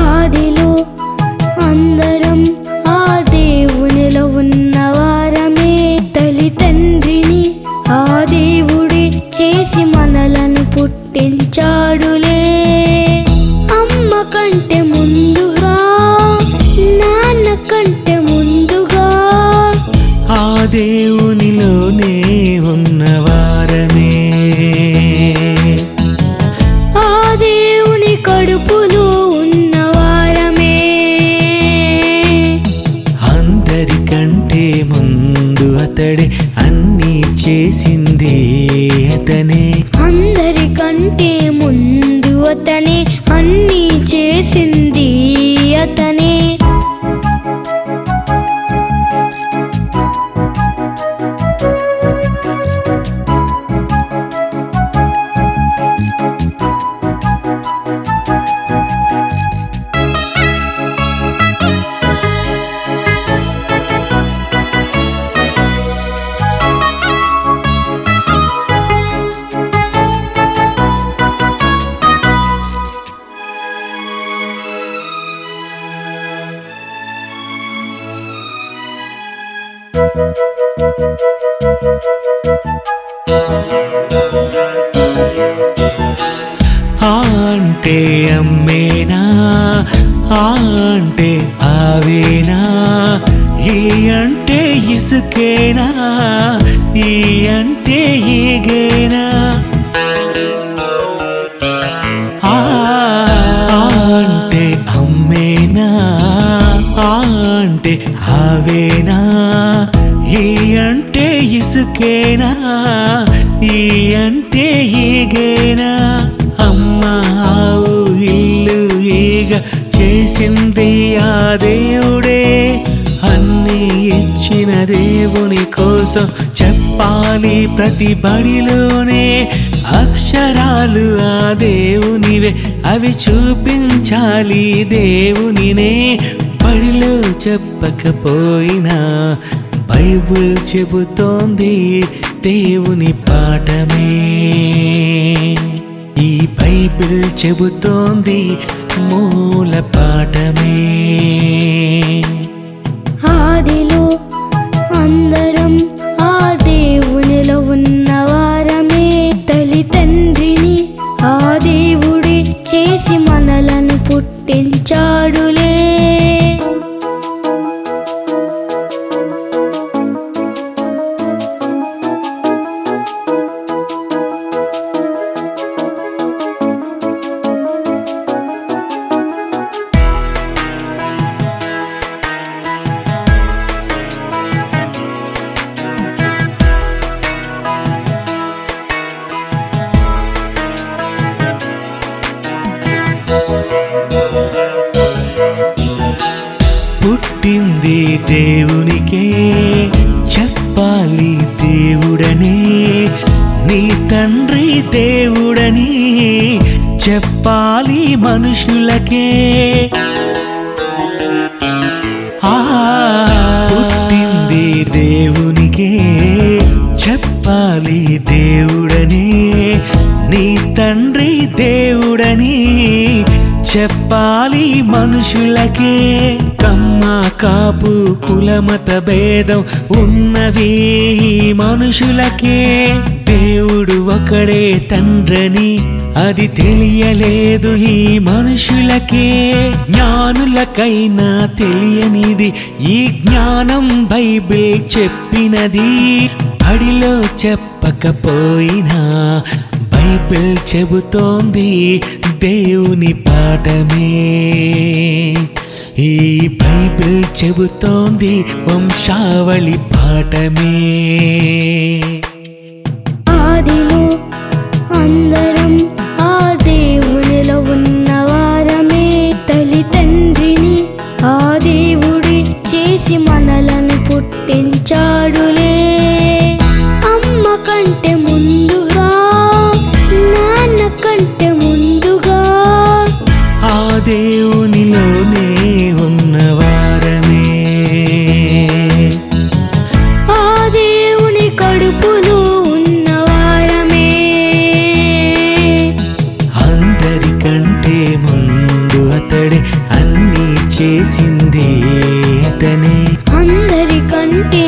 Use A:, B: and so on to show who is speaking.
A: ఆదిలో అందరం ఆ దేవునిలో ఉన్నవారమే తల్లి తండ్రిని. ఆ దేవుడే చేసి మనలను పుట్టించాడులే. అమ్మ కంటే ముందుగా నాన్న కంటే ముందుగా.
B: ఆ కంటే ముందు అతనే
A: అన్నీ చేసింది అతనే.
B: అంటే అమ్మేనా ఆ అంటే ఆవేనా ఈ అంటే ఇసుకేనా ఈ అంటే ఈగేనా? ఆవేనా ఈ అంటే ఇసుకేనా? ఈ అంటే ఈగేనా? అమ్మ ఆవు ఇల్లు ఈగ చేసింది ఆ దేవుడే. అన్ని ఇచ్చిన దేవుని కోసం చెప్పాలి ప్రతి బడిలోనే. అక్షరాలు ఆ దేవునివే అవి చూపించాలి దేవునినే. బడిలో చెప్పకపోయినా బైబుల్ చెబుతోంది దేవుని పాఠమే. ఈ బైబిల్ చెబుతోంది మూల పాఠమే. దేవునికే చెప్పాలి దేవుడని నీ తండ్రి దేవుడని చెప్పాలి మనుషులకే. ఆ పుట్టింది దేవునికే చెప్పాలి దేవుడని నీ తండ్రి దేవుడని చెప్పాలి మనుషులకే కమ్మ కాపు కులమత భేదం ఉన్నవి మనుషులకే. దేవుడు ఒకడే తండ్రని అది తెలియలేదు ఈ మనుషులకే. జ్ఞానులకైనా తెలియనిది ఈ జ్ఞానం బైబిల్ చెప్పినది. బడిలో చెప్పకపోయినా బైబిల్ చెబుతోంది దేవుని పాఠమే. ఈ బైబిల్ చెబుతోంది వంశావళి పాఠమే.
A: ఆదిలో పొడుపులు ఉన్నవారమే అందరికంటే ముందు అతడి అన్నీ చేసింది అతనే. అందరికంటే